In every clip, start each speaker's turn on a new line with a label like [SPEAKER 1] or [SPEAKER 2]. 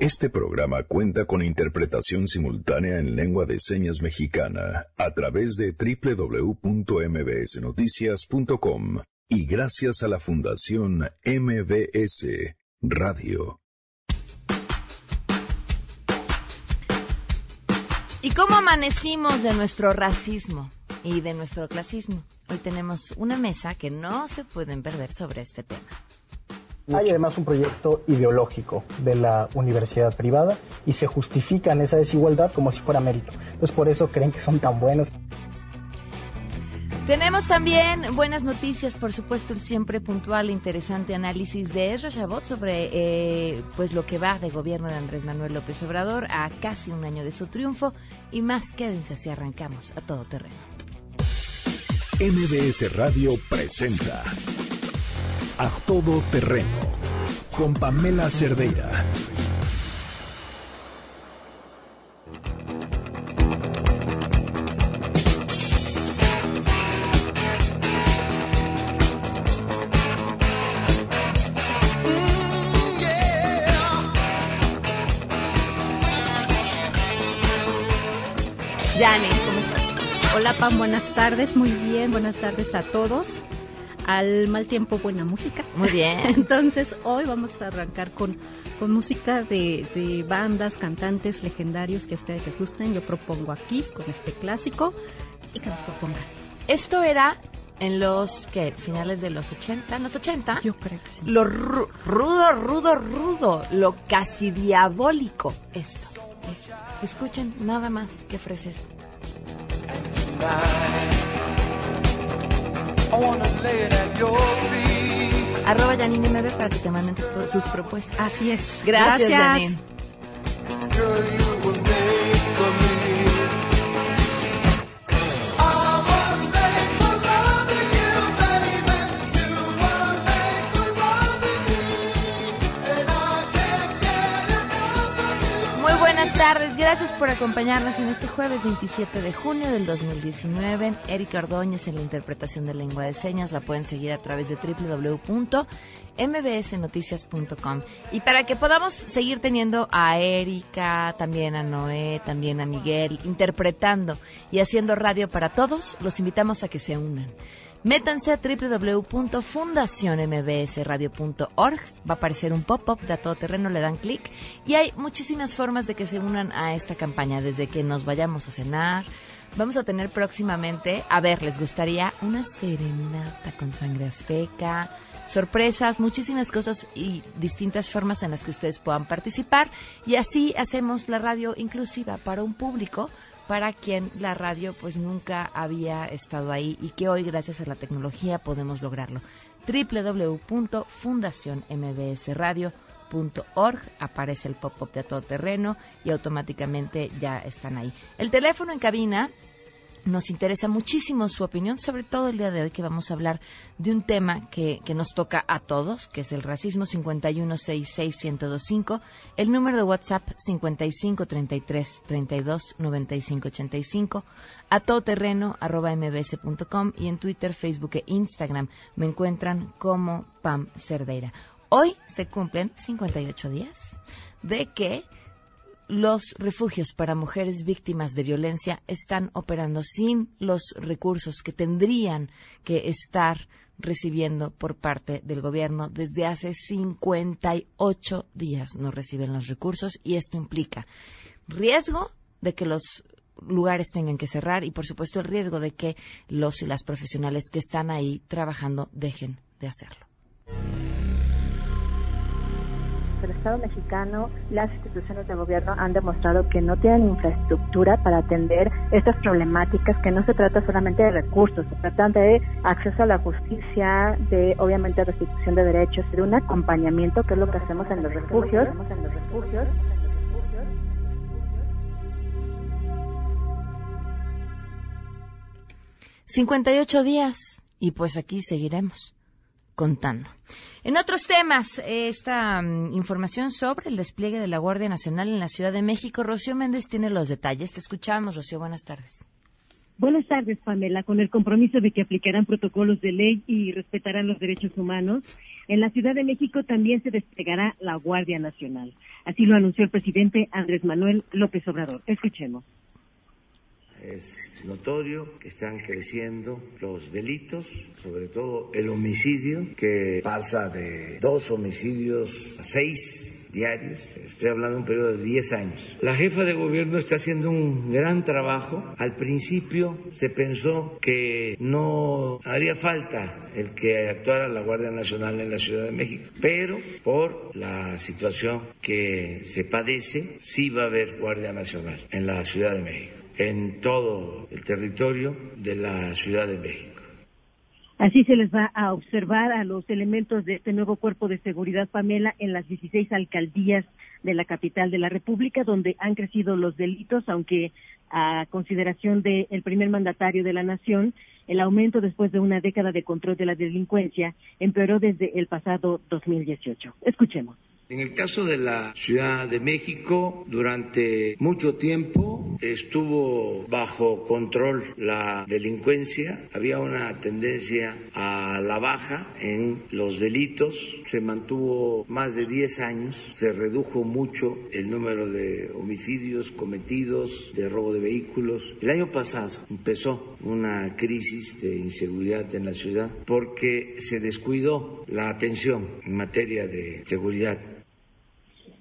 [SPEAKER 1] Este programa cuenta con interpretación simultánea en lengua de señas mexicana a través de www.mbsnoticias.com y gracias a la Fundación MBS Radio.
[SPEAKER 2] ¿Y cómo amanecimos de nuestro racismo y de nuestro clasismo? Hoy tenemos una mesa que no se pueden perder sobre este tema.
[SPEAKER 3] Hay además un proyecto ideológico de la universidad privada y se justifican esa desigualdad como si fuera mérito. Entonces por eso creen que son tan buenos.
[SPEAKER 2] Tenemos también buenas noticias, por supuesto, el siempre puntual e interesante análisis de Ezra Shabot sobre eh, pues lo que va de gobierno de Andrés Manuel López Obrador a casi un año de su triunfo y más quédense si arrancamos a todo terreno.
[SPEAKER 1] MBS Radio presenta A Todo Terreno con Pamela Cerdeira.
[SPEAKER 2] Yani, ¿cómo estás?
[SPEAKER 4] Hola Pam, buenas tardes, muy bien, buenas tardes a todos. Al mal tiempo, buena música.
[SPEAKER 2] Muy bien.
[SPEAKER 4] Entonces, hoy vamos a arrancar con, con música de, de bandas, cantantes legendarios que a ustedes les gusten. Yo propongo a Kiss con este clásico y que nos propongan.
[SPEAKER 2] Esto era en los que finales de los 80, en los 80.
[SPEAKER 4] Yo creo que sí.
[SPEAKER 2] Lo ru- rudo, rudo, rudo, lo casi diabólico esto. Escuchen nada más que ofreces. Arroba Janine MB para que te manden tus, sus propuestas.
[SPEAKER 4] Así es.
[SPEAKER 2] Gracias, Janine. Tardes, gracias por acompañarnos en este jueves 27 de junio del 2019. Erika Ordóñez en la interpretación de lengua de señas, la pueden seguir a través de www.mbsnoticias.com. Y para que podamos seguir teniendo a Erika, también a Noé, también a Miguel, interpretando y haciendo radio para todos, los invitamos a que se unan. Métanse a www.fundacionmbsradio.org. Va a aparecer un pop-up de a todo terreno, le dan clic. Y hay muchísimas formas de que se unan a esta campaña, desde que nos vayamos a cenar. Vamos a tener próximamente, a ver, ¿les gustaría una serenata con sangre azteca? sorpresas, muchísimas cosas y distintas formas en las que ustedes puedan participar y así hacemos la radio inclusiva para un público para quien la radio pues nunca había estado ahí y que hoy gracias a la tecnología podemos lograrlo. www.fundacionmbsradio.org aparece el pop-up de a todo terreno y automáticamente ya están ahí. El teléfono en cabina nos interesa muchísimo su opinión, sobre todo el día de hoy que vamos a hablar de un tema que, nos toca a todos, que es el racismo 5166125, el número de WhatsApp 5533329585, a todoterreno arroba mbs.com y en Twitter, Facebook e Instagram me encuentran como Pam Cerdeira. Hoy se cumplen 58 días de que los refugios para mujeres víctimas de violencia están operando sin los recursos que tendrían que estar recibiendo por parte del gobierno. Desde hace 58 días no reciben los recursos y esto implica riesgo de que los lugares tengan que cerrar y por supuesto el riesgo de que los y las profesionales que están ahí trabajando dejen de hacerlo.
[SPEAKER 5] Estado mexicano, las instituciones de gobierno han demostrado que no tienen infraestructura para atender estas problemáticas, que no se trata solamente de recursos, se trata de acceso a la justicia, de obviamente restitución de derechos, de un acompañamiento, que es lo que hacemos en los refugios. En los refugios.
[SPEAKER 2] 58 días y pues aquí seguiremos contando. En otros temas, esta um, información sobre el despliegue de la Guardia Nacional en la Ciudad de México, Rocío Méndez tiene los detalles. Te escuchamos, Rocío, buenas tardes.
[SPEAKER 6] Buenas tardes, Pamela. Con el compromiso de que aplicarán protocolos de ley y respetarán los derechos humanos, en la Ciudad de México también se desplegará la Guardia Nacional. Así lo anunció el presidente Andrés Manuel López Obrador. Escuchemos.
[SPEAKER 7] Es notorio que están creciendo los delitos, sobre todo el homicidio, que pasa de dos homicidios a seis diarios, estoy hablando de un periodo de 10 años. La jefa de gobierno está haciendo un gran trabajo. Al principio se pensó que no haría falta el que actuara la Guardia Nacional en la Ciudad de México, pero por la situación que se padece, sí va a haber Guardia Nacional en la Ciudad de México, en todo el territorio de la Ciudad de México.
[SPEAKER 6] Así se les va a observar a los elementos de este nuevo cuerpo de seguridad, Pamela, en las 16 alcaldías de la capital de la República, donde han crecido los delitos, aunque a consideración del primer mandatario de la nación, el aumento después de una década de control de la delincuencia empeoró desde el pasado 2018. Escuchemos.
[SPEAKER 7] En el caso de la Ciudad de México, durante mucho tiempo estuvo bajo control la delincuencia, había una tendencia a la baja en los delitos, se mantuvo más de 10 años, se redujo mucho el número de homicidios cometidos, de robo de vehículos. El año pasado empezó una crisis de inseguridad en la ciudad porque se descuidó la atención en materia de seguridad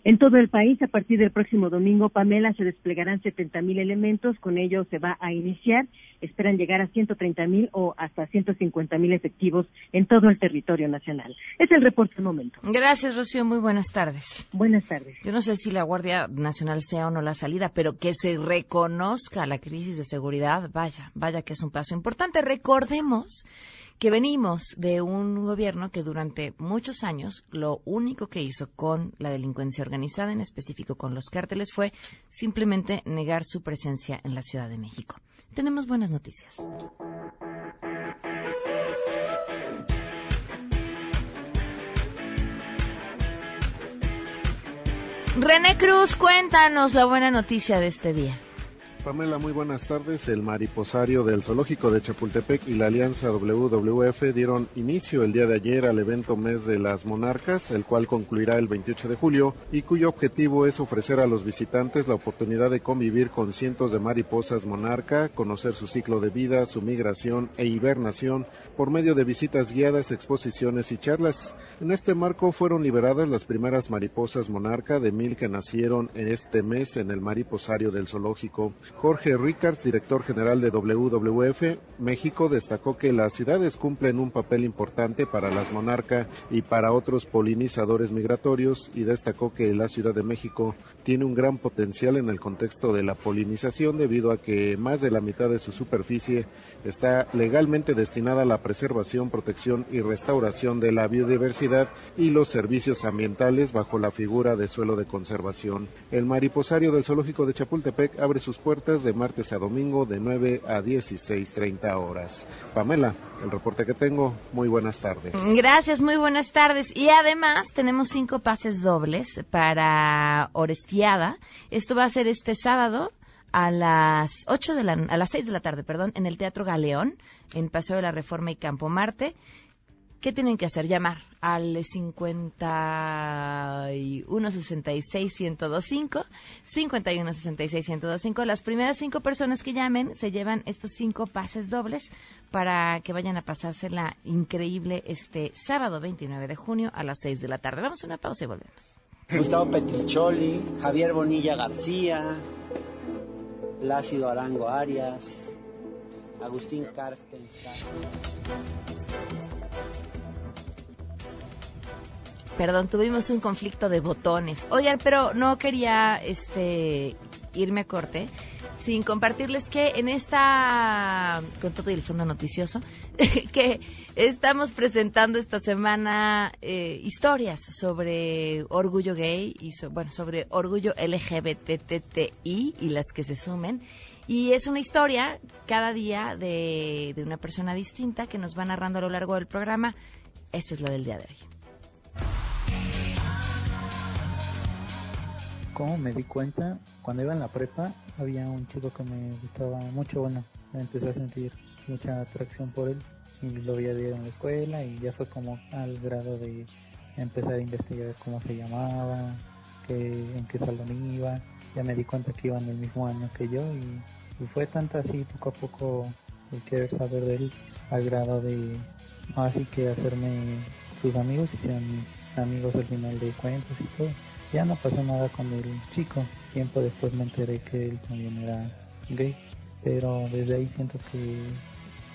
[SPEAKER 6] en todo el país, a partir del próximo domingo, Pamela, se desplegarán 70 mil elementos. Con ello se va a iniciar. Esperan llegar a 130 mil o hasta 150 mil efectivos en todo el territorio nacional. Es el reporte del momento.
[SPEAKER 2] Gracias, Rocío. Muy buenas tardes.
[SPEAKER 6] Buenas tardes.
[SPEAKER 2] Yo no sé si la Guardia Nacional sea o no la salida, pero que se reconozca la crisis de seguridad, vaya, vaya que es un paso importante. Recordemos que venimos de un gobierno que durante muchos años lo único que hizo con la delincuencia organizada, en específico con los cárteles, fue simplemente negar su presencia en la Ciudad de México. Tenemos buenas noticias. René Cruz, cuéntanos la buena noticia de este día.
[SPEAKER 8] Pamela, muy buenas tardes. El mariposario del Zoológico de Chapultepec y la Alianza WWF dieron inicio el día de ayer al evento Mes de las Monarcas, el cual concluirá el 28 de julio y cuyo objetivo es ofrecer a los visitantes la oportunidad de convivir con cientos de mariposas monarca, conocer su ciclo de vida, su migración e hibernación por medio de visitas guiadas, exposiciones y charlas. En este marco fueron liberadas las primeras mariposas monarca de mil que nacieron en este mes en el mariposario del zoológico. Jorge Rickards, director general de WWF México, destacó que las ciudades cumplen un papel importante para las monarcas y para otros polinizadores migratorios y destacó que la Ciudad de México tiene un gran potencial en el contexto de la polinización debido a que más de la mitad de su superficie está legalmente destinada a la preservación, protección y restauración de la biodiversidad y los servicios ambientales bajo la figura de suelo de conservación. El mariposario del Zoológico de Chapultepec abre sus puertas de martes a domingo de 9 a 16.30 horas. Pamela, el reporte que tengo, muy buenas tardes.
[SPEAKER 2] Gracias, muy buenas tardes. Y además tenemos cinco pases dobles para Orestiada. Esto va a ser este sábado a las ocho de la, a las 6 de la tarde, perdón, en el Teatro Galeón, en Paseo de la Reforma y Campo Marte. ¿Qué tienen que hacer? Llamar al 51 66 1025, 51 66 1025. Las primeras cinco personas que llamen se llevan estos cinco pases dobles para que vayan a pasársela increíble este sábado 29 de junio a las 6 de la tarde. Vamos a una pausa y volvemos.
[SPEAKER 9] Gustavo Petricholi, Javier Bonilla García, Plácido Arango Arias, Agustín Carstenstein.
[SPEAKER 2] Perdón, tuvimos un conflicto de botones. Oigan, pero no quería este irme a corte sin compartirles que en esta, con todo el fondo noticioso, que estamos presentando esta semana eh, historias sobre orgullo gay y bueno, sobre orgullo LGBTTI y las que se sumen. Y es una historia cada día de, de una persona distinta que nos va narrando a lo largo del programa. Esta es la del día de hoy.
[SPEAKER 10] ¿Cómo me di cuenta? Cuando iba en la prepa había un chico que me gustaba mucho, bueno, empecé a sentir mucha atracción por él y lo vi a en la escuela y ya fue como al grado de empezar a investigar cómo se llamaba, qué, en qué salón iba, ya me di cuenta que iba en el mismo año que yo y, fue tanto así poco a poco el querer saber de él al grado de así que hacerme sus amigos y sean mis amigos al final de cuentas y todo. Ya no pasó nada con el chico, tiempo después me enteré que él también era gay, pero desde ahí siento que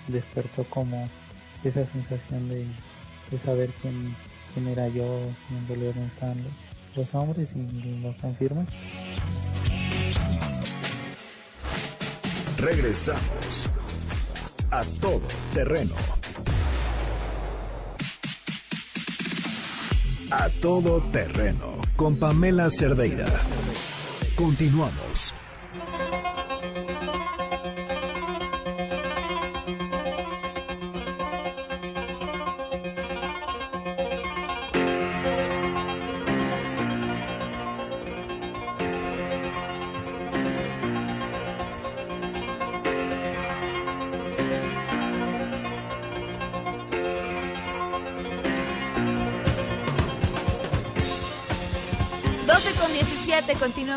[SPEAKER 10] despertó como esa sensación de, saber quién, quién era yo, si en realidad gustaban los, hombres y lo confirman.
[SPEAKER 1] Regresamos a todo terreno. A todo terreno con Pamela Cerdeira. Continuamos.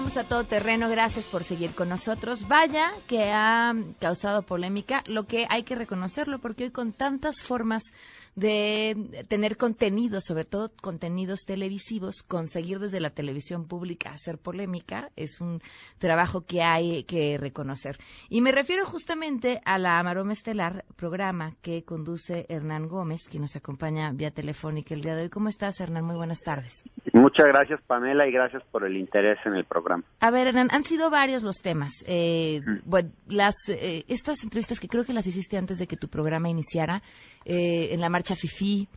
[SPEAKER 2] 17, continuamos a todo terreno. Gracias por seguir con nosotros. Vaya que ha causado polémica, lo que hay que reconocerlo, porque hoy con tantas formas de tener contenidos, sobre todo contenidos televisivos, conseguir desde la televisión pública hacer polémica, es un trabajo que hay que reconocer. Y me refiero justamente a la Amaroma Estelar, programa que conduce Hernán Gómez, quien nos acompaña vía telefónica el día de hoy. ¿Cómo estás, Hernán? Muy buenas tardes.
[SPEAKER 11] Muchas gracias, Pamela, y gracias por el interés en el programa.
[SPEAKER 2] A ver, Hernán, han sido varios los temas. Eh, bueno, las, eh, estas entrevistas que creo que las hiciste antes de que tu programa iniciara, eh, en la marcha FIFI,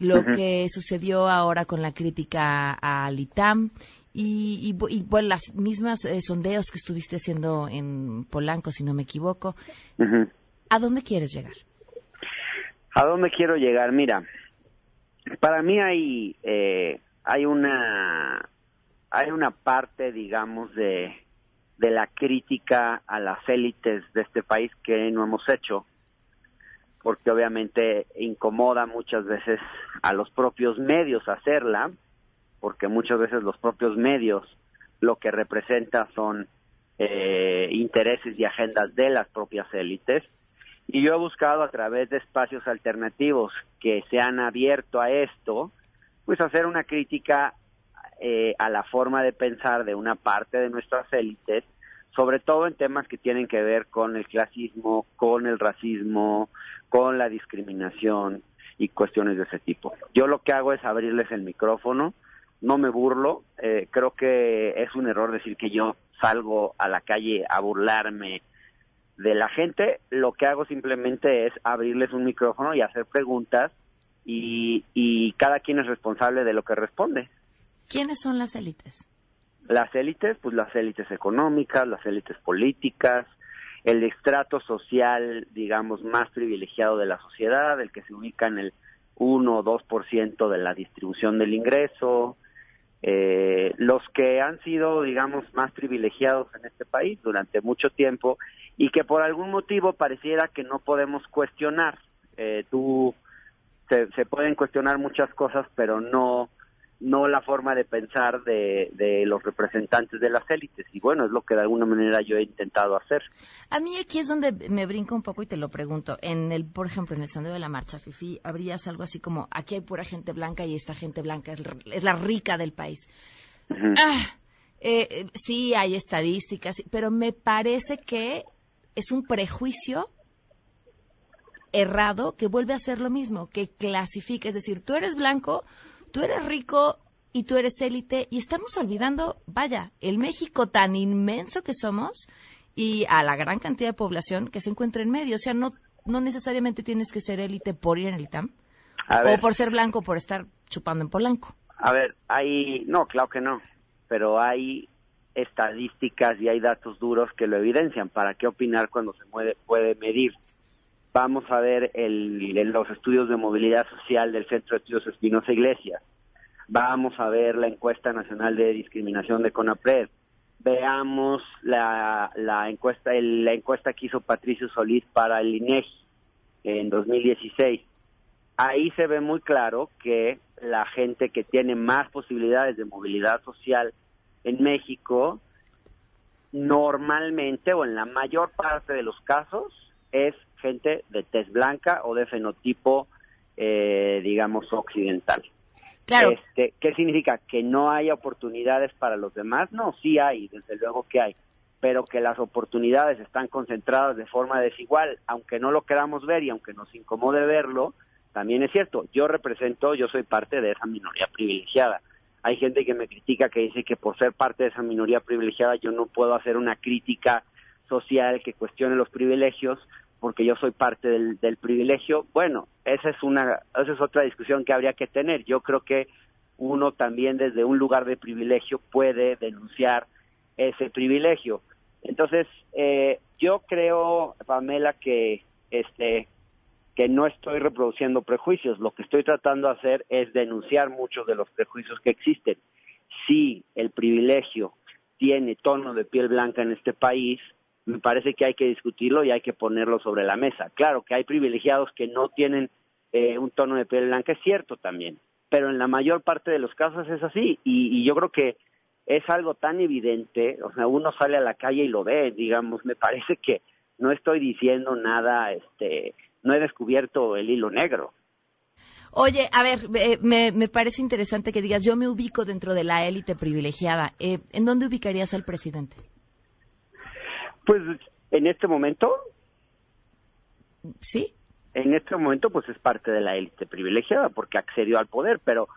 [SPEAKER 2] lo que sucedió ahora con la crítica al ITAM y, bueno, las mismas eh, sondeos que estuviste haciendo en Polanco, si no me equivoco. ¿A dónde quieres llegar?
[SPEAKER 11] ¿A dónde quiero llegar? Mira, para mí hay, eh, hay una hay una parte, digamos, de, de la crítica a las élites de este país que no hemos hecho porque obviamente incomoda muchas veces a los propios medios hacerla, porque muchas veces los propios medios lo que representa son eh, intereses y agendas de las propias élites. Y yo he buscado a través de espacios alternativos que se han abierto a esto, pues hacer una crítica eh, a la forma de pensar de una parte de nuestras élites, sobre todo en temas que tienen que ver con el clasismo, con el racismo, con la discriminación y cuestiones de ese tipo. Yo lo que hago es abrirles el micrófono, no me burlo, eh, creo que es un error decir que yo salgo a la calle a burlarme de la gente, lo que hago simplemente es abrirles un micrófono y hacer preguntas y, y cada quien es responsable de lo que responde.
[SPEAKER 2] ¿Quiénes son las élites?
[SPEAKER 11] Las élites, pues las élites económicas, las élites políticas, el estrato social, digamos, más privilegiado de la sociedad, el que se ubica en el 1 o 2% de la distribución del ingreso, eh, los que han sido, digamos, más privilegiados en este país durante mucho tiempo y que por algún motivo pareciera que no podemos cuestionar. Eh, tú, se, se pueden cuestionar muchas cosas, pero no no la forma de pensar de, de, los representantes de las élites. Y bueno, es lo que de alguna manera yo he intentado hacer.
[SPEAKER 2] A mí aquí es donde me brinco un poco y te lo pregunto. En el, por ejemplo, en el sondeo de la marcha FIFI, habrías algo así como, aquí hay pura gente blanca y esta gente blanca es, la rica del país. ah, eh, sí, hay estadísticas, pero me parece que es un prejuicio errado que vuelve a ser lo mismo, que clasifica, es decir, tú eres blanco, tú eres rico y tú eres élite y estamos olvidando, vaya, el México tan inmenso que somos y a la gran cantidad de población que se encuentra en medio. O sea, no, no necesariamente tienes que ser élite por ir en el ITAM o por ser blanco por estar chupando en Polanco.
[SPEAKER 11] A ver, hay, no, claro que no, pero hay estadísticas y hay datos duros que lo evidencian. ¿Para qué opinar cuando se puede medir? Vamos a ver el, los estudios de movilidad social del Centro de Estudios Espinosa Iglesias, vamos a ver la encuesta nacional de discriminación de CONAPRED, veamos la, la encuesta la encuesta que hizo Patricio Solís para el INEGI en 2016. Ahí se ve muy claro que la gente que tiene más posibilidades de movilidad social en México normalmente o en la mayor parte de los casos es gente de tez blanca o de fenotipo, eh, digamos, occidental.
[SPEAKER 2] Claro.
[SPEAKER 11] Este, ¿Qué significa? ¿Que no hay oportunidades para los demás? No, sí hay, desde luego que hay, pero que las oportunidades están concentradas de forma desigual, aunque no lo queramos ver y aunque nos incomode verlo, también es cierto. Yo represento, yo soy parte de esa minoría privilegiada. Hay gente que me critica que dice que por ser parte de esa minoría privilegiada yo no puedo hacer una crítica social que cuestione los privilegios porque yo soy parte del, privilegio. Bueno, esa es una, esa es otra discusión que habría que tener. Yo creo que uno también desde un lugar de privilegio puede denunciar ese privilegio. Entonces, eh, yo creo, Pamela, que este que no estoy reproduciendo prejuicios. Lo que estoy tratando de hacer es denunciar muchos de los prejuicios que existen. Si el privilegio tiene tono de piel blanca en este país, me parece que hay que discutirlo y hay que ponerlo sobre la mesa. Claro que hay privilegiados que no tienen eh, un tono de piel blanca, es cierto también, pero en la mayor parte de los casos es así y, yo creo que es algo tan evidente, o sea, uno sale a la calle y lo ve, digamos, me parece que no estoy diciendo nada, este, no he descubierto el hilo negro.
[SPEAKER 2] Oye, a ver, me, me, parece interesante que digas, yo me ubico dentro de la élite privilegiada. Eh, ¿En dónde ubicarías al presidente?
[SPEAKER 11] Pues en este momento.
[SPEAKER 2] Sí.
[SPEAKER 11] En este momento, pues es parte de la élite privilegiada porque accedió al poder, pero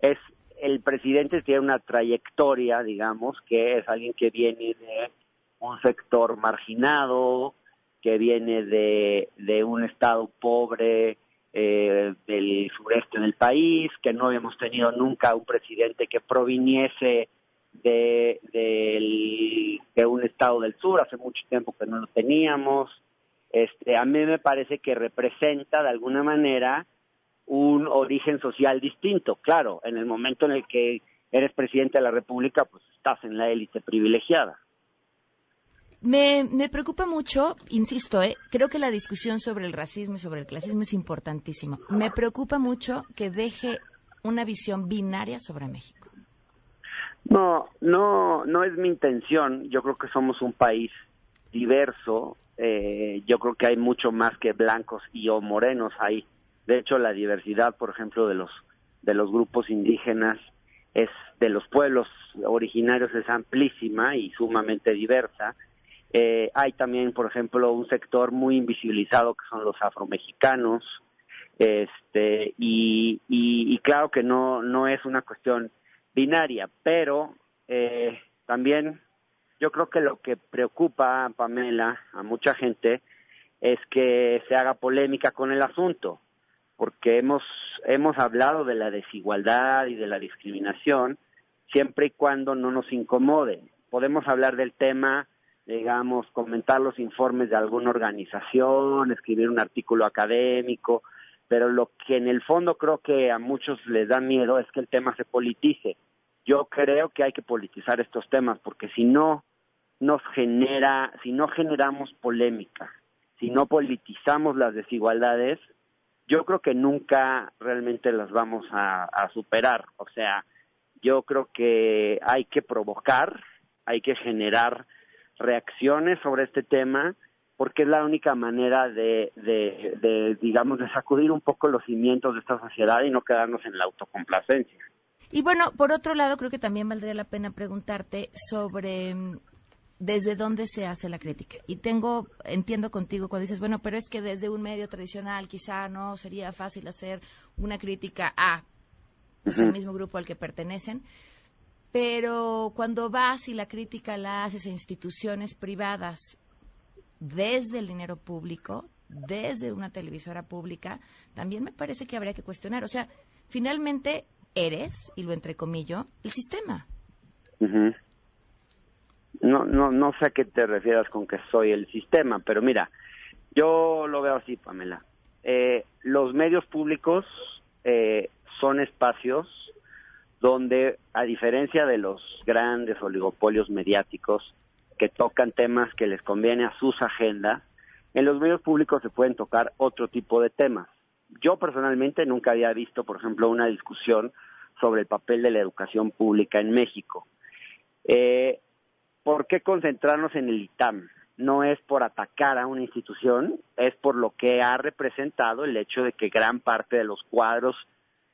[SPEAKER 11] es el presidente tiene una trayectoria, digamos, que es alguien que viene de un sector marginado, que viene de, de un estado pobre eh, del sureste del país, que no habíamos tenido nunca un presidente que proviniese de, de, un estado del sur, hace mucho tiempo que no lo teníamos. Este, a mí me parece que representa de alguna manera un origen social distinto. Claro, en el momento en el que eres presidente de la República, pues estás en la élite privilegiada.
[SPEAKER 2] Me, me, preocupa mucho, insisto, ¿eh? creo que la discusión sobre el racismo y sobre el clasismo es importantísima. Me preocupa mucho que deje una visión binaria sobre México.
[SPEAKER 11] No, no, no es mi intención. Yo creo que somos un país diverso. Eh, yo creo que hay mucho más que blancos y o morenos ahí. De hecho, la diversidad, por ejemplo, de los de los grupos indígenas es de los pueblos originarios es amplísima y sumamente diversa. Eh, hay también, por ejemplo, un sector muy invisibilizado que son los afromexicanos. Este y, y, y claro que no no es una cuestión binaria, pero eh, también yo creo que lo que preocupa a Pamela, a mucha gente, es que se haga polémica con el asunto, porque hemos, hemos hablado de la desigualdad y de la discriminación siempre y cuando no nos incomode. Podemos hablar del tema, digamos, comentar los informes de alguna organización, escribir un artículo académico, pero lo que en el fondo creo que a muchos les da miedo es que el tema se politice. Yo creo que hay que politizar estos temas porque si no nos genera, si no generamos polémica, si no politizamos las desigualdades, yo creo que nunca realmente las vamos a, a superar. O sea, yo creo que hay que provocar, hay que generar reacciones sobre este tema porque es la única manera de, de, digamos, de sacudir un poco los cimientos de esta sociedad y no quedarnos en la autocomplacencia.
[SPEAKER 2] Y bueno, por otro lado, creo que también valdría la pena preguntarte sobre mm, desde dónde se hace la crítica. Y tengo, entiendo contigo cuando dices, bueno, pero es que desde un medio tradicional quizá no sería fácil hacer una crítica a pues, el mismo grupo al que pertenecen. Pero cuando vas y la crítica la haces a instituciones privadas desde el dinero público, desde una televisora pública, también me parece que habría que cuestionar. O sea, finalmente eres, y lo entrecomillo, el sistema.
[SPEAKER 11] No, no, no sé a qué te refieras con que soy el sistema, pero mira, yo lo veo así, Pamela. Eh, los medios públicos eh, son espacios donde a diferencia de los grandes oligopolios mediáticos que tocan temas que les conviene a sus agendas, en los medios públicos se pueden tocar otro tipo de temas. Yo personalmente nunca había visto, por ejemplo, una discusión sobre el papel de la educación pública en México. Eh, ¿Por qué concentrarnos en el ITAM? No es por atacar a una institución, es por lo que ha representado el hecho de que gran parte de los cuadros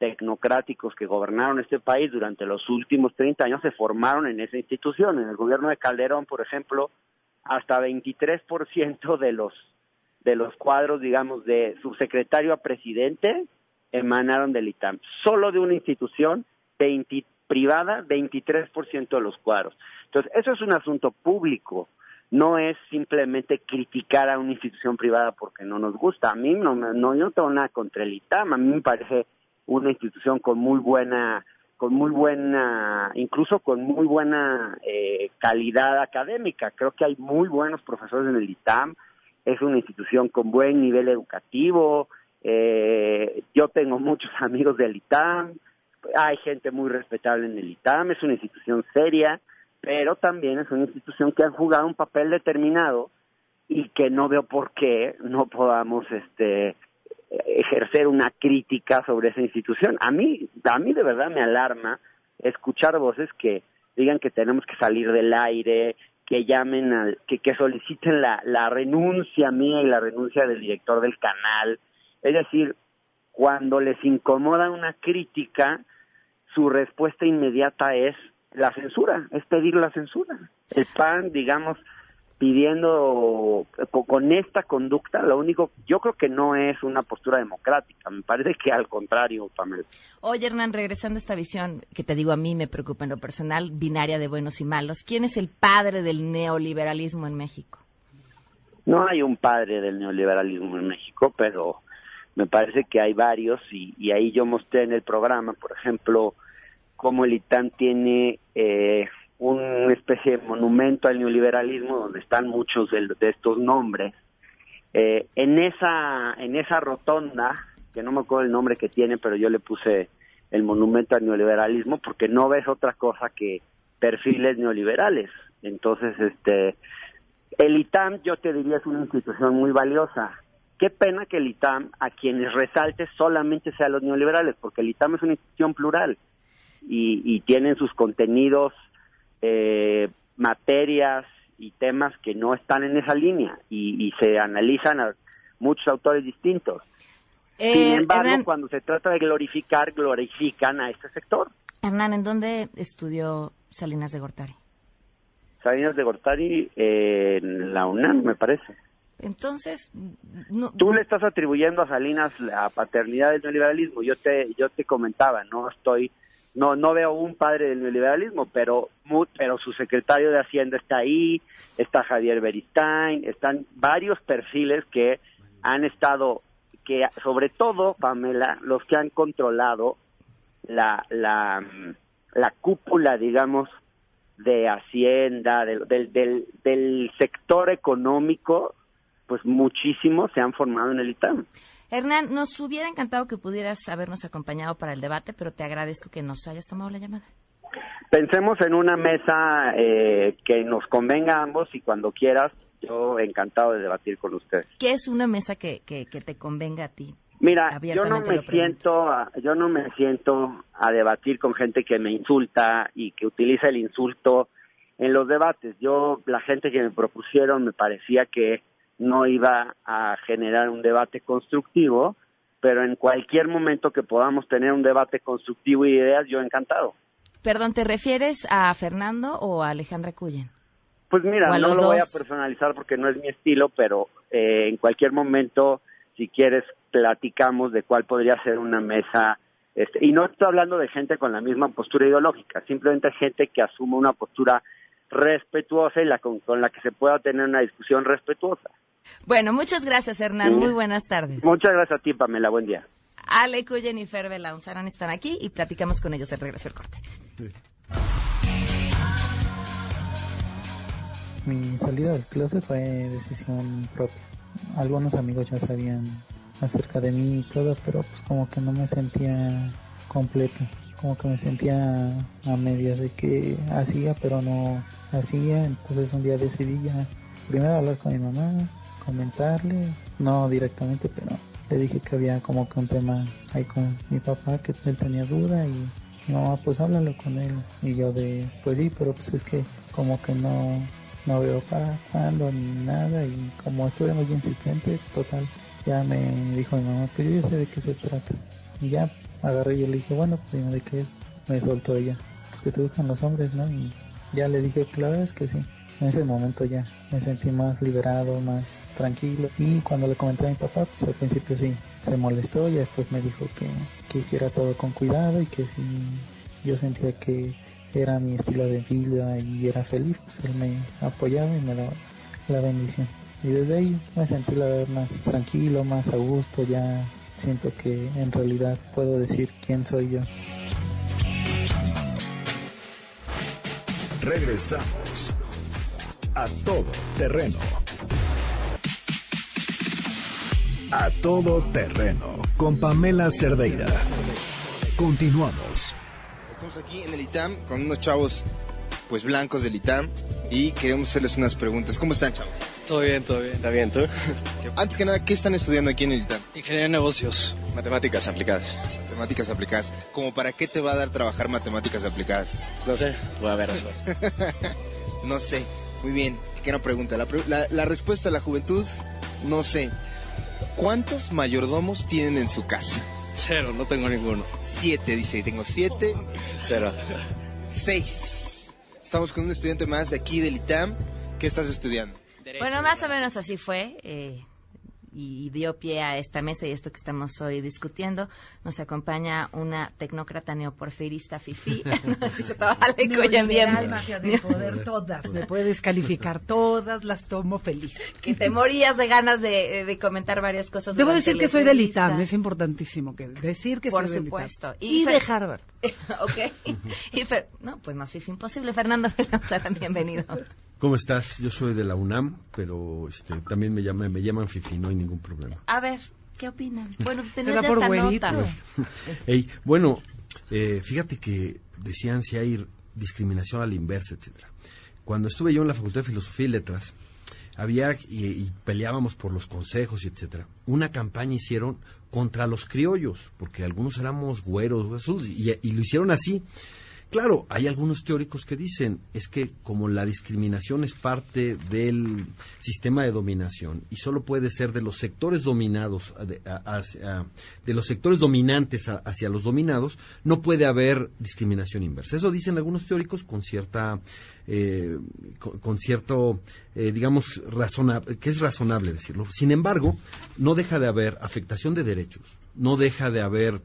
[SPEAKER 11] tecnocráticos que gobernaron este país durante los últimos 30 años se formaron en esa institución. En el gobierno de Calderón, por ejemplo, hasta 23% de los de los cuadros, digamos, de subsecretario a presidente emanaron del ITAM. Solo de una institución 20, privada, 23% de los cuadros. Entonces, eso es un asunto público. No es simplemente criticar a una institución privada porque no nos gusta. A mí no, no yo no tengo nada contra el ITAM. A mí me parece una institución con muy buena con muy buena, incluso con muy buena eh, calidad académica. Creo que hay muy buenos profesores en el ITAM, es una institución con buen nivel educativo, eh, yo tengo muchos amigos del ITAM, hay gente muy respetable en el ITAM, es una institución seria, pero también es una institución que ha jugado un papel determinado y que no veo por qué no podamos este ejercer una crítica sobre esa institución. A mí, a mí de verdad me alarma escuchar voces que digan que tenemos que salir del aire, que llamen, al, que, que soliciten la, la renuncia mía y la renuncia del director del canal. Es decir, cuando les incomoda una crítica, su respuesta inmediata es la censura, es pedir la censura. El PAN, digamos, pidiendo con esta conducta, lo único, yo creo que no es una postura democrática, me parece que al contrario, Pamela.
[SPEAKER 2] Oye, Hernán, regresando a esta visión que te digo a mí me preocupa en lo personal, binaria de buenos y malos, ¿quién es el padre del neoliberalismo en México?
[SPEAKER 11] No hay un padre del neoliberalismo en México, pero me parece que hay varios y, y ahí yo mostré en el programa, por ejemplo, cómo el ITAN tiene eh, una especie de monumento al neoliberalismo donde están muchos de, estos nombres. Eh, en esa en esa rotonda, que no me acuerdo el nombre que tiene, pero yo le puse el monumento al neoliberalismo porque no ves otra cosa que perfiles neoliberales. Entonces, este el ITAM yo te diría es una institución muy valiosa. Qué pena que el ITAM a quienes resalte solamente sea los neoliberales, porque el ITAM es una institución plural y, y tienen sus contenidos eh, materias y temas que no están en esa línea y, se analizan a muchos autores distintos. Eh, Sin embargo, cuando se trata de glorificar, glorifican a este sector.
[SPEAKER 2] Hernán, ¿en dónde estudió Salinas de Gortari?
[SPEAKER 11] Salinas de Gortari en la UNAM, me parece.
[SPEAKER 2] Entonces,
[SPEAKER 11] tú le estás atribuyendo a Salinas la paternidad del neoliberalismo. Yo te, yo te comentaba, no estoy no no veo un padre del neoliberalismo, pero pero su secretario de Hacienda está ahí, está Javier Beristain, están varios perfiles que han estado que sobre todo Pamela los que han controlado la la la cúpula digamos de Hacienda del del del, sector económico pues muchísimos se han formado en el ITAM.
[SPEAKER 2] Hernán, nos hubiera encantado que pudieras habernos acompañado para el debate, pero te agradezco que nos hayas tomado la llamada.
[SPEAKER 11] Pensemos en una mesa eh, que nos convenga a ambos y cuando quieras, yo encantado de debatir con ustedes.
[SPEAKER 2] ¿Qué es una mesa que, que, te convenga a ti?
[SPEAKER 11] Mira, yo no me siento, yo no me siento a debatir con gente que me insulta y que utiliza el insulto en los debates. Yo, la gente que me propusieron, me parecía que no iba a generar un debate constructivo, pero en cualquier momento que podamos tener un debate constructivo y ideas, yo encantado.
[SPEAKER 2] Perdón, ¿te refieres a Fernando o a Alejandra Cuyen?
[SPEAKER 11] Pues mira, no lo voy a personalizar porque no es mi estilo, pero eh, en cualquier momento, si quieres, platicamos de cuál podría ser una mesa. Este, y no estoy hablando de gente con la misma postura ideológica, simplemente gente que asuma una postura respetuosa y la con la que se pueda tener una discusión respetuosa.
[SPEAKER 2] Bueno, muchas gracias, Hernán. Muy buenas tardes.
[SPEAKER 11] Muchas gracias a ti, Pamela. Buen día.
[SPEAKER 2] Ale Cuyen y Fer Belaunzaran están aquí y platicamos con ellos el regreso al corte.
[SPEAKER 10] Mi salida del closet fue decisión propia. Algunos amigos ya sabían acerca de mí y todo, pero pues como que no me sentía completo como que me sentía a medias de que hacía, pero no hacía. Entonces un día decidí ya primero hablar con mi mamá, comentarle, no directamente, pero le dije que había como que un tema ahí con mi papá, que él tenía duda y mi mamá pues háblalo con él. Y yo de, pues sí, pero pues es que como que no, no veo para cuándo ni nada y como estuve muy insistente, total, ya me dijo mi mamá, pues yo ya sé de qué se trata. Y ya agarré y le dije, bueno, pues dime de qué es. Me soltó ella, pues que te gustan los hombres, ¿no? Y ya le dije, la verdad es que sí. En ese momento ya me sentí más liberado, más tranquilo. Y cuando le comenté a mi papá, pues al principio sí, se molestó y después me dijo que, que hiciera todo con cuidado y que si yo sentía que era mi estilo de vida y era feliz, pues él me apoyaba y me daba la bendición. Y desde ahí me sentí la verdad más tranquilo, más a gusto, ya siento que en realidad puedo decir quién soy yo.
[SPEAKER 1] Regresamos a todo terreno. A todo terreno con Pamela Cerdeira. Continuamos.
[SPEAKER 12] Estamos aquí en el ITAM con unos chavos pues blancos del ITAM y queremos hacerles unas preguntas. ¿Cómo están, chavos?
[SPEAKER 13] Todo bien, todo bien.
[SPEAKER 12] ¿Está bien tú? Antes que nada, ¿qué están estudiando aquí en el ITAM?
[SPEAKER 13] Ingeniería de negocios, matemáticas aplicadas.
[SPEAKER 12] Matemáticas aplicadas. ¿Cómo para qué te va a dar trabajar matemáticas aplicadas?
[SPEAKER 13] No sé, voy a ver eso.
[SPEAKER 12] no sé. Muy bien, qué no pregunta. La, la, la respuesta a la juventud, no sé. ¿Cuántos mayordomos tienen en su casa?
[SPEAKER 13] Cero, no tengo ninguno.
[SPEAKER 12] Siete, dice, tengo siete.
[SPEAKER 13] Cero.
[SPEAKER 12] Seis. Estamos con un estudiante más de aquí del ITAM. ¿Qué estás estudiando?
[SPEAKER 2] Bueno, más o menos así fue. Eh, y dio pie a esta mesa y esto que estamos hoy discutiendo. Nos acompaña una tecnócrata neoporfirista FIFI.
[SPEAKER 14] Neoliberal, magia de poder, todas. Me puedes calificar todas, las tomo feliz.
[SPEAKER 2] Que te morías de ganas de, de comentar varias cosas.
[SPEAKER 14] Debo decir que soy del
[SPEAKER 2] ITAM,
[SPEAKER 14] es importantísimo que decir que
[SPEAKER 2] Por
[SPEAKER 14] soy
[SPEAKER 2] supuesto.
[SPEAKER 14] del ITAM. Y,
[SPEAKER 2] Fer-
[SPEAKER 14] de Harvard.
[SPEAKER 2] ok. Y Fer- no, pues más FIFI imposible. Fernando Belanzara, bienvenido.
[SPEAKER 15] ¿Cómo estás? Yo soy de la UNAM, pero este, también me llaman, me llaman Fifi, no hay ningún problema.
[SPEAKER 2] A ver, ¿qué opinan? Bueno, tenés
[SPEAKER 14] ¿Será
[SPEAKER 2] ya
[SPEAKER 14] por
[SPEAKER 2] esta nota.
[SPEAKER 15] Ey, bueno, eh, fíjate que decían si hay discriminación a la inversa, etcétera. Cuando estuve yo en la Facultad de Filosofía y Letras, había y, y peleábamos por los consejos y etcétera. Una campaña hicieron contra los criollos, porque algunos éramos güeros, azules, y, y lo hicieron así. Claro, hay algunos teóricos que dicen es que como la discriminación es parte del sistema de dominación y solo puede ser de los sectores dominados, de, hacia- los sectores dominantes hacia los dominados, no puede haber discriminación inversa. Eso dicen algunos teóricos con cierta, eh, con, cierto, eh, digamos, razona- que es razonable decirlo. Sin embargo, no deja de haber afectación de derechos, no deja de haber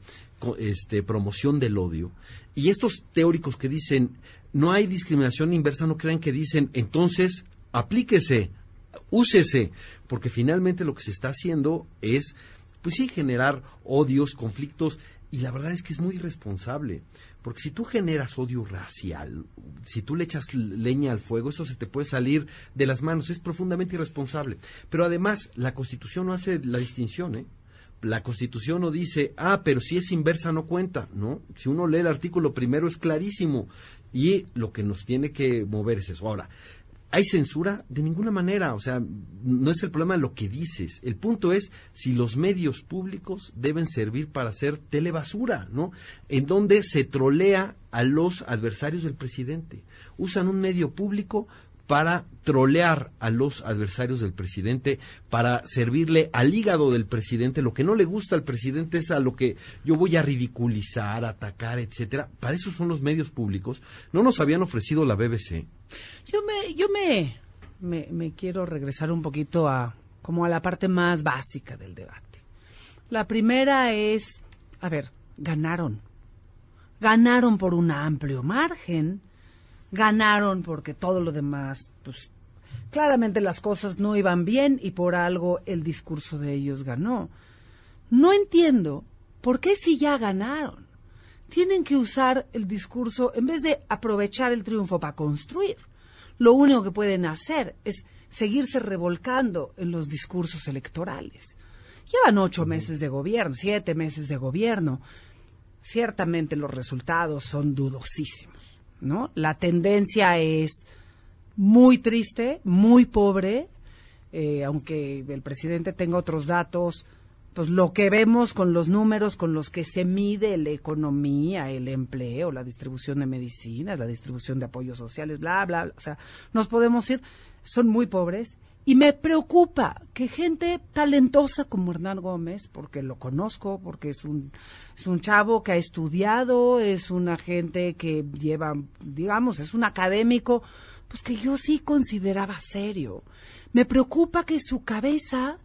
[SPEAKER 15] este, promoción del odio. Y estos teóricos que dicen no hay discriminación inversa, no crean que dicen entonces aplíquese, úsese, porque finalmente lo que se está haciendo es, pues sí, generar odios, conflictos, y la verdad es que es muy irresponsable, porque si tú generas odio racial, si tú le echas leña al fuego, eso se te puede salir de las manos, es profundamente irresponsable. Pero además, la Constitución no hace la distinción, ¿eh? La Constitución no dice, ah, pero si es inversa no cuenta, ¿no? Si uno lee el artículo primero es clarísimo y lo que nos tiene que mover es eso. Ahora, ¿hay censura? De ninguna manera, o sea, no es el problema lo que dices, el punto es si los medios públicos deben servir para hacer telebasura, ¿no? En donde se trolea a los adversarios del presidente. Usan un medio público para trolear a los adversarios del presidente, para servirle al hígado del presidente. Lo que no le gusta al presidente es a lo que yo voy a ridiculizar, atacar, etcétera. Para eso son los medios públicos. No nos habían ofrecido la BBC.
[SPEAKER 14] Yo me, yo me, me, me quiero regresar un poquito a como a la parte más básica del debate. La primera es, a ver, ganaron. Ganaron por un amplio margen. Ganaron porque todo lo demás, pues claramente las cosas no iban bien y por algo el discurso de ellos ganó. No entiendo por qué si ya ganaron. Tienen que usar el discurso en vez de aprovechar el triunfo para construir. Lo único que pueden hacer es seguirse revolcando en los discursos electorales. Llevan ocho meses de gobierno, siete meses de gobierno. ciertamente los resultados son dudosísimos, ¿no? La tendencia es muy triste, muy pobre, eh, aunque el presidente tenga otros datos, pues lo que vemos con los números con los que se mide la economía, el empleo, la distribución de medicinas, la distribución de apoyos sociales, bla, bla, bla. O sea, nos podemos ir, son muy pobres. Y me preocupa que gente talentosa como Hernán Gómez, porque lo conozco, porque es un, es un chavo que ha estudiado, es una gente que lleva, digamos, es un académico, pues que yo sí consideraba serio. Me preocupa que su cabeza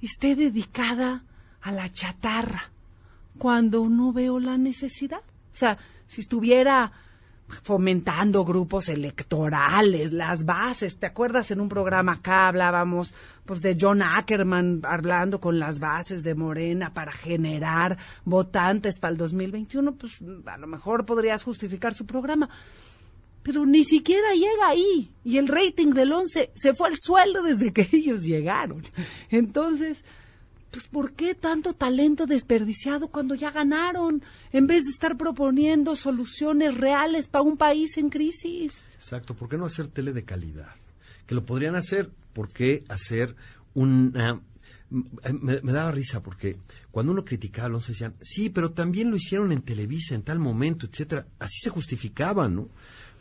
[SPEAKER 14] esté dedicada a la chatarra cuando no veo la necesidad. O sea, si estuviera fomentando grupos electorales, las bases. ¿Te acuerdas en un programa acá hablábamos pues de John Ackerman hablando con las bases de Morena para generar votantes para el 2021? Pues a lo mejor podrías justificar su programa. Pero ni siquiera llega ahí. Y el rating del 11 se fue al suelo desde que ellos llegaron. Entonces, pues ¿por qué tanto talento desperdiciado cuando ya ganaron? En vez de estar proponiendo soluciones reales para un país en crisis.
[SPEAKER 15] Exacto, ¿por qué no hacer tele de calidad? Que lo podrían hacer, ¿por qué hacer una... Me, me daba risa porque cuando uno criticaba a Alonso decían, sí, pero también lo hicieron en Televisa en tal momento, etcétera. Así se justificaban, ¿no?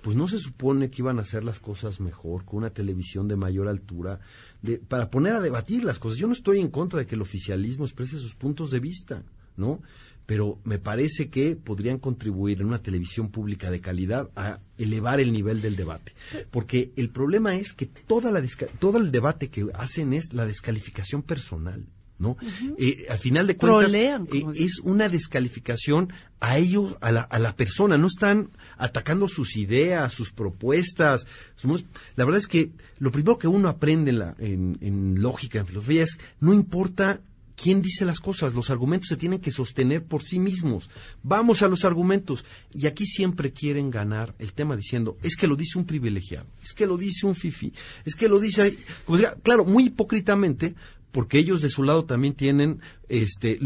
[SPEAKER 15] Pues no se supone que iban a hacer las cosas mejor, con una televisión de mayor altura, de, para poner a debatir las cosas. Yo no estoy en contra de que el oficialismo exprese sus puntos de vista, ¿no? Pero me parece que podrían contribuir en una televisión pública de calidad a elevar el nivel del debate. Porque el problema es que toda la todo el debate que hacen es la descalificación personal. ¿no? Eh, al final de cuentas, eh, es una descalificación a ellos, a la, a la persona, no están atacando sus ideas, sus propuestas. la verdad es que lo primero que uno aprende en, la, en, en lógica, en filosofía, es no importa quién dice las cosas, los argumentos se tienen que sostener por sí mismos. Vamos a los argumentos. Y aquí siempre quieren ganar el tema diciendo, es que lo dice un privilegiado, es que lo dice un fifi, es que lo dice, como decía, claro, muy hipócritamente, porque ellos de su lado también tienen, este,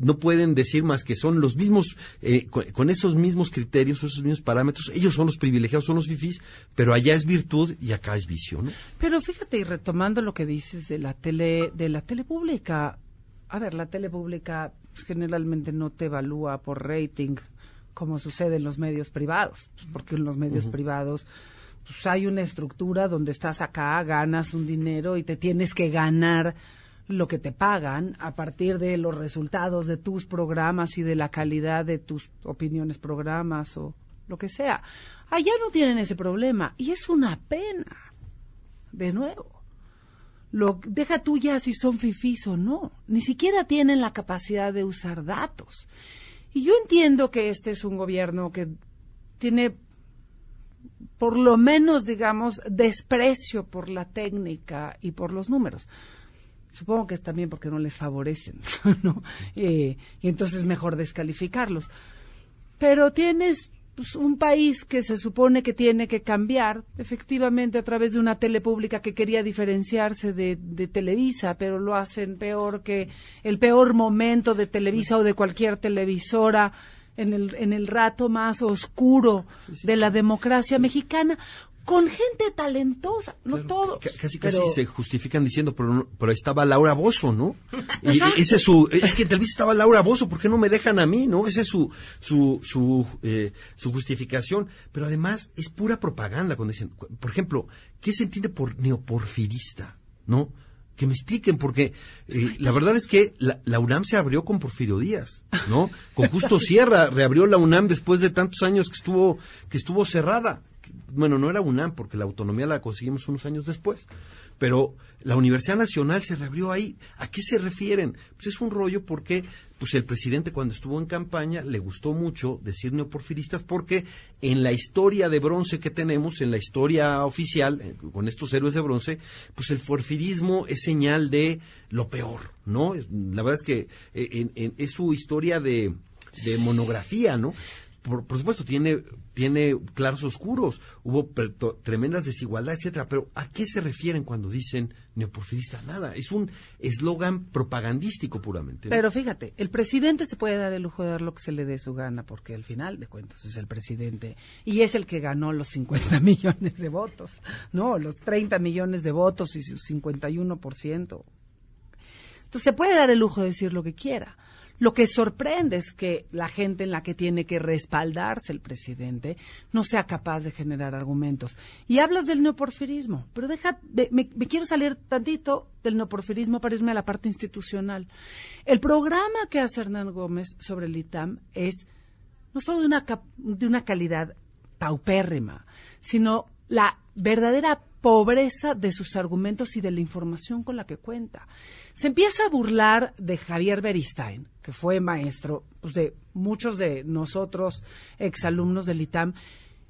[SPEAKER 15] no pueden decir más que son los mismos, eh, con, esos mismos criterios, esos mismos parámetros, ellos son los privilegiados, son los fifís, pero allá es virtud y acá es visión.
[SPEAKER 14] Pero fíjate, y retomando lo que dices de la tele, de la tele pública, a ver, la tele pública pues, generalmente no te evalúa por rating, como sucede en los medios privados, pues, porque en los medios privados pues hay una estructura donde estás acá, ganas un dinero y te tienes que ganar lo que te pagan a partir de los resultados de tus programas y de la calidad de tus opiniones, programas o lo que sea. Allá no tienen ese problema y es una pena. De nuevo, lo deja tuya si son fifís o no. Ni siquiera tienen la capacidad de usar datos. Y yo entiendo que este es un gobierno que tiene por lo menos, digamos, desprecio por la técnica y por los números. Supongo que es también porque no les favorecen, ¿no? Eh, y entonces mejor descalificarlos. Pero tienes pues, un país que se supone que tiene que cambiar, efectivamente, a través de una tele pública que quería diferenciarse de, de, Televisa, pero lo hacen peor que el peor momento de Televisa o de cualquier televisora en el, en el rato más oscuro de la democracia mexicana con gente talentosa, no todo.
[SPEAKER 15] Casi, casi se justifican diciendo, pero, pero estaba Laura Bozo, ¿no? Y ese es su, es que en Televisa estaba Laura Bozo, ¿por qué no me dejan a mí, no? Esa es su, su, su, eh, su justificación. Pero además es pura propaganda cuando dicen, por ejemplo, ¿qué se entiende por neoporfirista, no? Que me expliquen, porque eh, la verdad es que la, UNAM se abrió con Porfirio Díaz, ¿no? Con Justo Sierra reabrió la UNAM después de tantos años que estuvo, que estuvo cerrada. Bueno, no era UNAM, porque la autonomía la conseguimos unos años después. Pero la Universidad Nacional se reabrió ahí. ¿A qué se refieren? Pues es un rollo porque pues el presidente cuando estuvo en campaña le gustó mucho decir neoporfiristas porque en la historia de bronce que tenemos, en la historia oficial, eh, con estos héroes de bronce, pues el porfirismo es señal de lo peor, ¿no? La verdad es que eh, es su historia de, de monografía, ¿no? Por, supuesto, tiene, tiene claros oscuros, hubo tremendas desigualdades, etcétera, pero ¿a qué se refieren cuando dicen neoporfirista? Nada, es un eslogan propagandístico puramente.
[SPEAKER 14] Pero fíjate, el presidente se puede dar el lujo de dar lo que se le dé su gana, porque al final de cuentas es el presidente y es el que ganó los 50 millones de votos, ¿no? Los 30 millones de votos y su 51%. Entonces se puede dar el lujo de decir lo que quiera. Lo que sorprende es que la gente en la que tiene que respaldarse el presidente no sea capaz de generar argumentos. Y hablas del neoporfirismo, pero deja, de- me, me quiero salir tantito del neoporfirismo para irme a la parte institucional. El programa que hace Hernán Gómez sobre el ITAM es no solo de una, de una calidad paupérrima, sino la verdadera pobreza de sus argumentos y de la información con la que cuenta. Se empieza a burlar de Javier Beristain, que fue maestro pues, de muchos de nosotros, exalumnos del ITAM,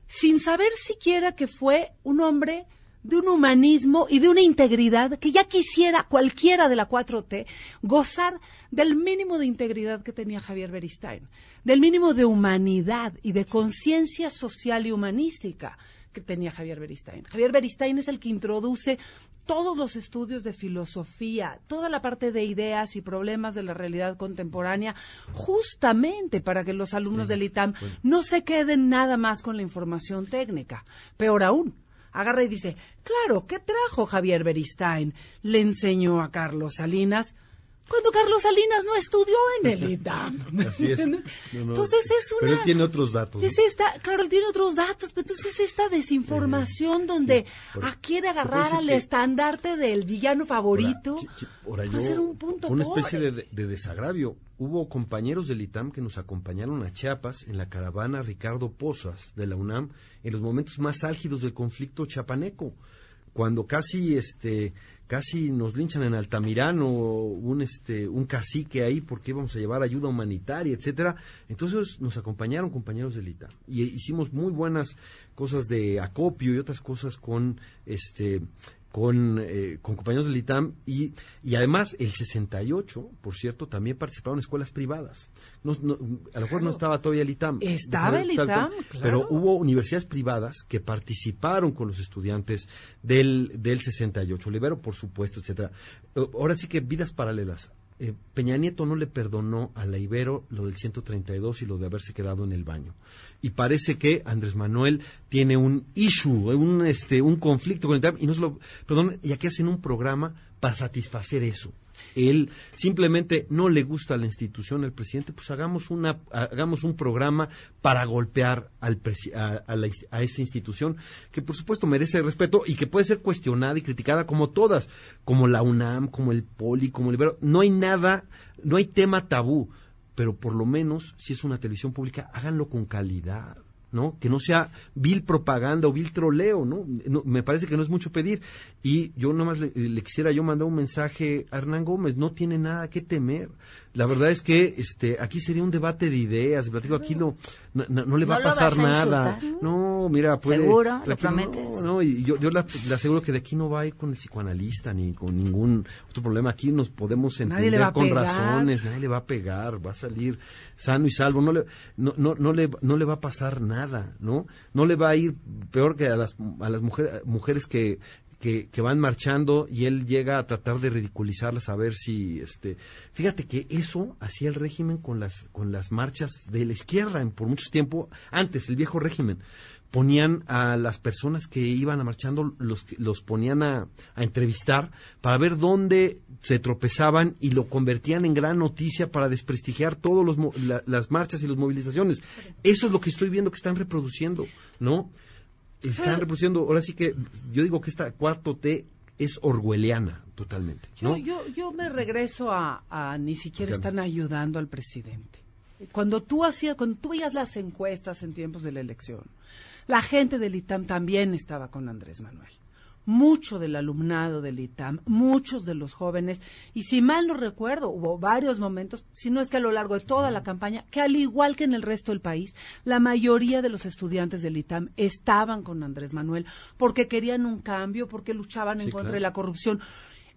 [SPEAKER 14] sin saber siquiera que fue un hombre de un humanismo y de una integridad que ya quisiera cualquiera de la 4T gozar del mínimo de integridad que tenía Javier Beristain, del mínimo de humanidad y de conciencia social y humanística que tenía Javier Beristain. Javier Beristain es el que introduce todos los estudios de filosofía, toda la parte de ideas y problemas de la realidad contemporánea, justamente para que los alumnos del ITAM no se queden nada más con la información técnica. Peor aún, agarra y dice, claro, ¿qué trajo Javier Beristain? Le enseñó a Carlos Salinas cuando Carlos Salinas no estudió en el ITAM.
[SPEAKER 15] Así es. No, no,
[SPEAKER 14] Entonces es una...
[SPEAKER 15] Pero él tiene otros datos.
[SPEAKER 14] Es esta, claro, él tiene otros datos, pero entonces esta desinformación donde
[SPEAKER 15] por-
[SPEAKER 14] ah, quiere agarrar al
[SPEAKER 15] que-
[SPEAKER 14] estandarte del villano favorito.
[SPEAKER 15] Ahora,
[SPEAKER 14] Va a
[SPEAKER 15] yo-
[SPEAKER 14] ser un punto
[SPEAKER 15] una
[SPEAKER 14] pobre.
[SPEAKER 15] especie de, de desagravio. Hubo compañeros del ITAM que nos acompañaron a Chiapas en la caravana Ricardo Pozas de la UNAM en los momentos más álgidos del conflicto chapaneco, cuando casi este casi nos linchan en Altamirano un este un cacique ahí porque íbamos a llevar ayuda humanitaria, etcétera. Entonces nos acompañaron compañeros del ITAM y hicimos muy buenas cosas de acopio y otras cosas con este con, eh, con compañeros del ITAM y, y además el 68, por cierto, también participaron escuelas privadas. No, no, a lo mejor no estaba todavía el ITAM.
[SPEAKER 14] Estaba el ITAM, claro.
[SPEAKER 15] Pero hubo universidades privadas que participaron con los estudiantes del, del 68, Olivero, por supuesto, etcétera. Eh, Ahora sí que vidas paralelas. Eh, Peña Nieto no le perdonó a la Ibero lo del 132 y lo de haberse quedado en el baño. Y parece que Andrés Manuel tiene un issue, un, este, un conflicto con el y no se lo perdón, y aquí hacen un programa para satisfacer eso. Él simplemente no le gusta la institución al presidente, pues hagamos una hagamos un programa para golpear al a, a la a esa institución que por supuesto merece respeto y que puede ser cuestionada y criticada como todas, como la UNAM, como el Poli, como el Ibero. No hay nada, no hay tema tabú, pero por lo menos si es una televisión pública, háganlo con calidad. ¿No? Que no sea vil propaganda o vil troleo, ¿no? No, me parece que no es mucho pedir. Y yo nomás le, le quisiera yo mandar un mensaje a Hernán Gómez, no tiene nada que temer. La verdad es que este aquí sería un debate de ideas, platico aquí no, no, no- no le va
[SPEAKER 2] ¿No
[SPEAKER 15] a pasar nada.
[SPEAKER 2] insultar?
[SPEAKER 15] No, mira, puede
[SPEAKER 2] ¿Seguro? ¿Lo prometes?
[SPEAKER 15] No, no, y yo, yo la- le aseguro que de aquí no va a ir con el psicoanalista ni con ningún otro problema. Aquí nos podemos entender con
[SPEAKER 14] pegar.
[SPEAKER 15] razones, nadie le va a pegar, va a salir sano y salvo, no le, no, no, no le, no le va a pasar nada, ¿no? No le va a ir peor que a las, a las mujeres, mujeres que, que, van marchando y él llega a tratar de ridiculizarlas a ver si, este, fíjate que eso hacía el régimen con las, con las marchas de la izquierda por mucho tiempo, antes, el viejo régimen ponían a las personas que iban a marchando, los, los ponían a, a entrevistar para ver dónde se tropezaban y lo convertían en gran noticia para desprestigiar todas las marchas y las movilizaciones. Eso es lo que estoy viendo que están reproduciendo, ¿no? Están reproduciendo, ahora sí que yo digo que esta 4T es orwelliana totalmente, ¿no?
[SPEAKER 14] Yo, yo, yo me regreso a, a ni siquiera están ayudando al presidente. Cuando tú hacías, cuando tú veías las encuestas en tiempos de la elección, la gente del ITAM también estaba con Andrés Manuel. Mucho del alumnado del ITAM, muchos de los jóvenes, y si mal no recuerdo, hubo varios momentos, si no es que a lo largo de toda la campaña, que al igual que en el resto del país, la mayoría de los estudiantes del ITAM estaban con Andrés Manuel porque querían un cambio, porque luchaban en contra
[SPEAKER 16] claro.
[SPEAKER 14] de la corrupción.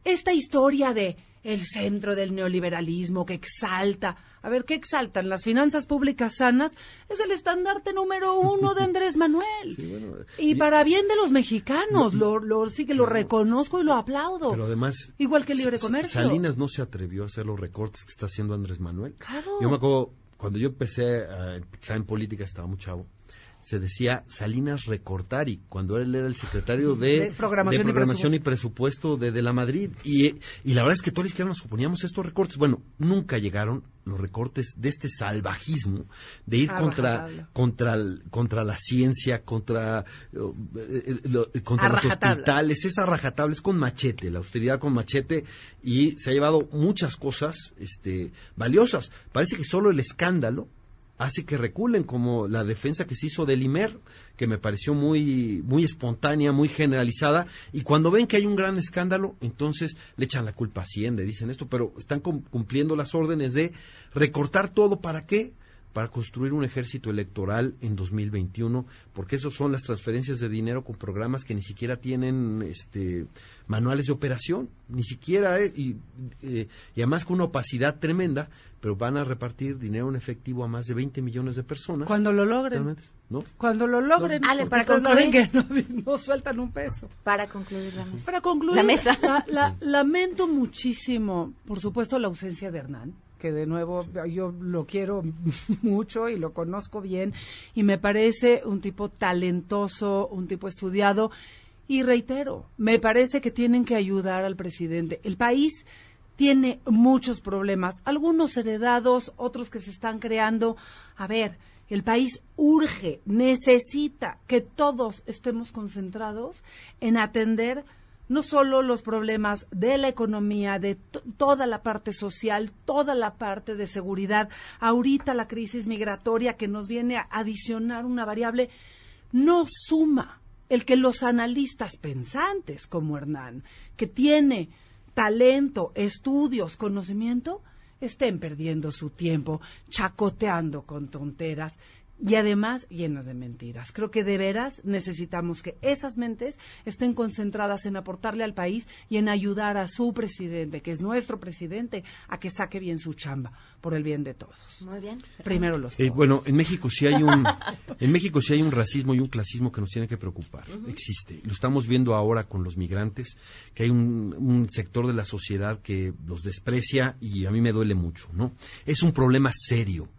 [SPEAKER 14] Esta historia de el centro del neoliberalismo que exalta. A ver, ¿qué exaltan? Las finanzas públicas sanas es el estandarte número uno de Andrés Manuel. y, para bien de los mexicanos, lo, lo- sí que lo reconozco y lo aplaudo.
[SPEAKER 15] Pero además,
[SPEAKER 14] Igual que el libre comercio.
[SPEAKER 15] Salinas no se atrevió a hacer los recortes que está haciendo Andrés Manuel.
[SPEAKER 14] Claro.
[SPEAKER 15] Yo me acuerdo, cuando yo empecé a empezar en política, estaba muy chavo, se decía Salinas recortar y cuando él era el secretario de,
[SPEAKER 14] De programación y
[SPEAKER 15] programación y presupuesto de, de la Madrid. Y, y la verdad es que toda la izquierda nos oponíamos a estos recortes. Bueno, nunca llegaron los recortes de este salvajismo de ir
[SPEAKER 14] A
[SPEAKER 15] contra
[SPEAKER 14] rajatabla.
[SPEAKER 15] contra el- contra la ciencia, contra eh, eh, lo- contra
[SPEAKER 14] A
[SPEAKER 15] los
[SPEAKER 14] rajatabla.
[SPEAKER 15] hospitales, es a rajatabla, es con machete, la austeridad con machete y se ha llevado muchas cosas este valiosas. Parece que solo el escándalo hace que reculen como la defensa que se hizo del IMER, que me pareció muy muy espontánea, muy generalizada y cuando ven que hay un gran escándalo, entonces le echan la culpa a Hacienda, dicen esto, pero están cum- cumpliendo las órdenes de recortar todo para qué? Para construir un ejército electoral en 2021, porque eso son las transferencias de dinero con programas que ni siquiera tienen este manuales de operación, ni siquiera, eh, y, eh, y además con una opacidad tremenda, pero van a repartir dinero en efectivo a más de 20 millones de personas.
[SPEAKER 14] Cuando lo logren.
[SPEAKER 15] Realmente, ¿no?
[SPEAKER 14] Cuando lo logren.
[SPEAKER 2] Ale,
[SPEAKER 14] porque
[SPEAKER 2] para
[SPEAKER 14] no
[SPEAKER 2] concluir.
[SPEAKER 14] que no, no sueltan un peso.
[SPEAKER 2] Para concluir la mesa.
[SPEAKER 14] Para concluir,
[SPEAKER 2] La mesa.
[SPEAKER 14] la- la- lamento muchísimo, por supuesto, la ausencia de Hernán, que de nuevo yo lo quiero mucho y lo conozco bien, y me parece un tipo talentoso, un tipo estudiado, y reitero, me parece que tienen que ayudar al presidente. El país tiene muchos problemas, algunos heredados, otros que se están creando. A ver, el país urge, necesita que todos estemos concentrados en atender no solo los problemas de la economía, de to- toda la parte social, toda la parte de seguridad, ahorita la crisis migratoria que nos viene a adicionar una variable, no suma el que los analistas pensantes como Hernán, que tiene talento, estudios, conocimiento, estén perdiendo su tiempo chacoteando con tonteras y además llenas de mentiras. Creo que de veras necesitamos que esas mentes estén concentradas en aportarle al país y en ayudar a su presidente, que es nuestro presidente, a que saque bien su chamba por el bien de todos.
[SPEAKER 2] Muy bien.
[SPEAKER 14] Primero los
[SPEAKER 15] Eh, bueno, en México sí hay un en México sí hay un racismo y un clasismo que nos tiene que preocupar. Existe. Lo estamos viendo ahora con los migrantes, que hay un, un sector de la sociedad que los desprecia y a mí me duele mucho, ¿no? Es un problema serio.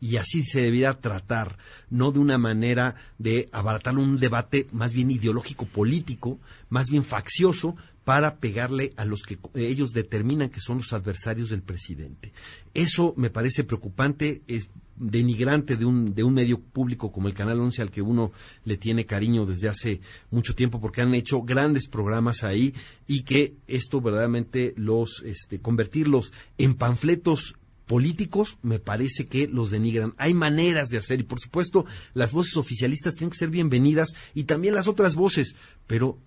[SPEAKER 15] Y así se debería tratar, no de una manera de abaratar un debate más bien ideológico político, más bien faccioso, para pegarle a los que ellos determinan que son los adversarios del presidente. Eso me parece preocupante, es denigrante de un, de un medio público como el Canal 11 al que uno le tiene cariño desde hace mucho tiempo porque han hecho grandes programas ahí y que esto verdaderamente los, este, convertirlos en panfletos políticos me parece que los denigran. Hay maneras de hacer y por supuesto las voces oficialistas tienen que ser bienvenidas y también las otras voces, pero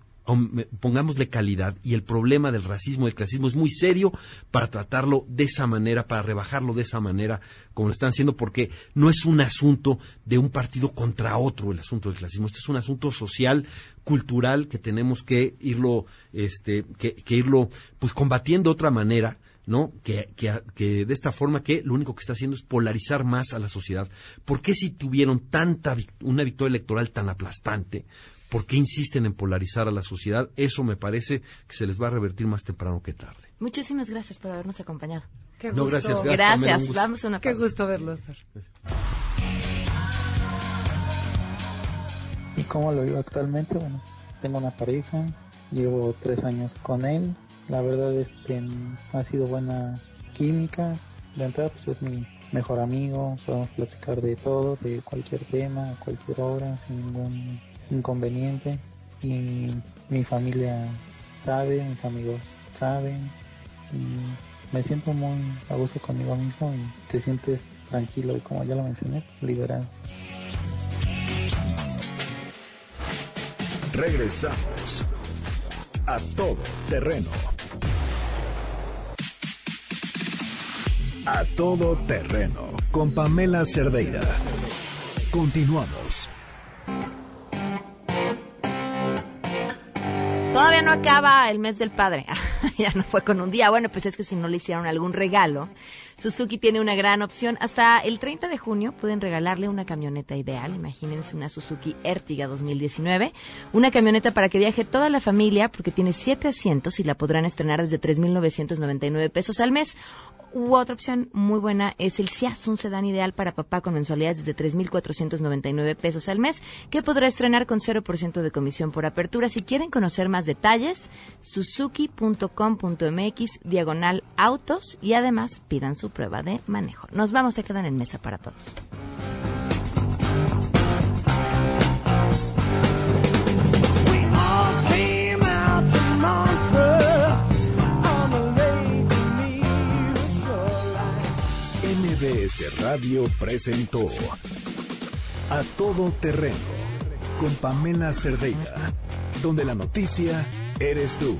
[SPEAKER 15] me- pongámosle calidad y el problema del racismo y el clasismo es muy serio para tratarlo de esa manera, para rebajarlo de esa manera como lo están haciendo porque no es un asunto de un partido contra otro el asunto del clasismo, este es un asunto social, cultural que tenemos que irlo este que, que irlo pues combatiendo de otra manera ¿no? Que, que, que de esta forma que lo único que está haciendo es polarizar más a la sociedad. ¿Por qué si tuvieron tanta una victoria electoral tan aplastante? ¿Por qué insisten en polarizar a la sociedad? Eso me parece que se les va a revertir más temprano que tarde.
[SPEAKER 2] Muchísimas gracias por habernos acompañado.
[SPEAKER 14] Qué
[SPEAKER 15] No,
[SPEAKER 14] gusto.
[SPEAKER 15] gracias, gracias, un
[SPEAKER 2] Gracias.
[SPEAKER 15] gusto.
[SPEAKER 2] Vamos a una
[SPEAKER 14] Qué
[SPEAKER 2] pausa.
[SPEAKER 14] gusto verlos.
[SPEAKER 10] ¿Y cómo lo vivo actualmente? Bueno, tengo una pareja, llevo tres años con él. La verdad, este, ha sido buena química. De entrada, pues es mi mejor amigo. Podemos platicar de todo, de cualquier tema, cualquier hora, sin ningún inconveniente. Y mi familia sabe, mis amigos saben. Y me siento muy a gusto conmigo mismo y te sientes tranquilo y como ya lo mencioné, liberado.
[SPEAKER 1] Regresamos a todo terreno. A todo terreno con Pamela Cerdeira. Continuamos.
[SPEAKER 2] Todavía no acaba el mes del padre. ya no fue con un día. Bueno, pues es que si no le hicieron algún regalo, Suzuki tiene una gran opción. Hasta el 30 de junio pueden regalarle una camioneta ideal. Imagínense una Suzuki Ertiga 2019. Una camioneta para que viaje toda la familia porque tiene siete asientos y la podrán estrenar desde 3.999 pesos al mes. U otra opción muy buena es el SIAS, un sedán ideal para papá con mensualidades desde 3.499 pesos al mes, que podrá estrenar con 0% de comisión por apertura. Si quieren conocer más detalles, suzuki.com.mx, diagonal autos y además pidan su prueba de manejo. Nos vamos a quedar en mesa para todos.
[SPEAKER 1] MBS Radio presentó A Todo Terreno con Pamela Cerdeira, donde la noticia eres tú.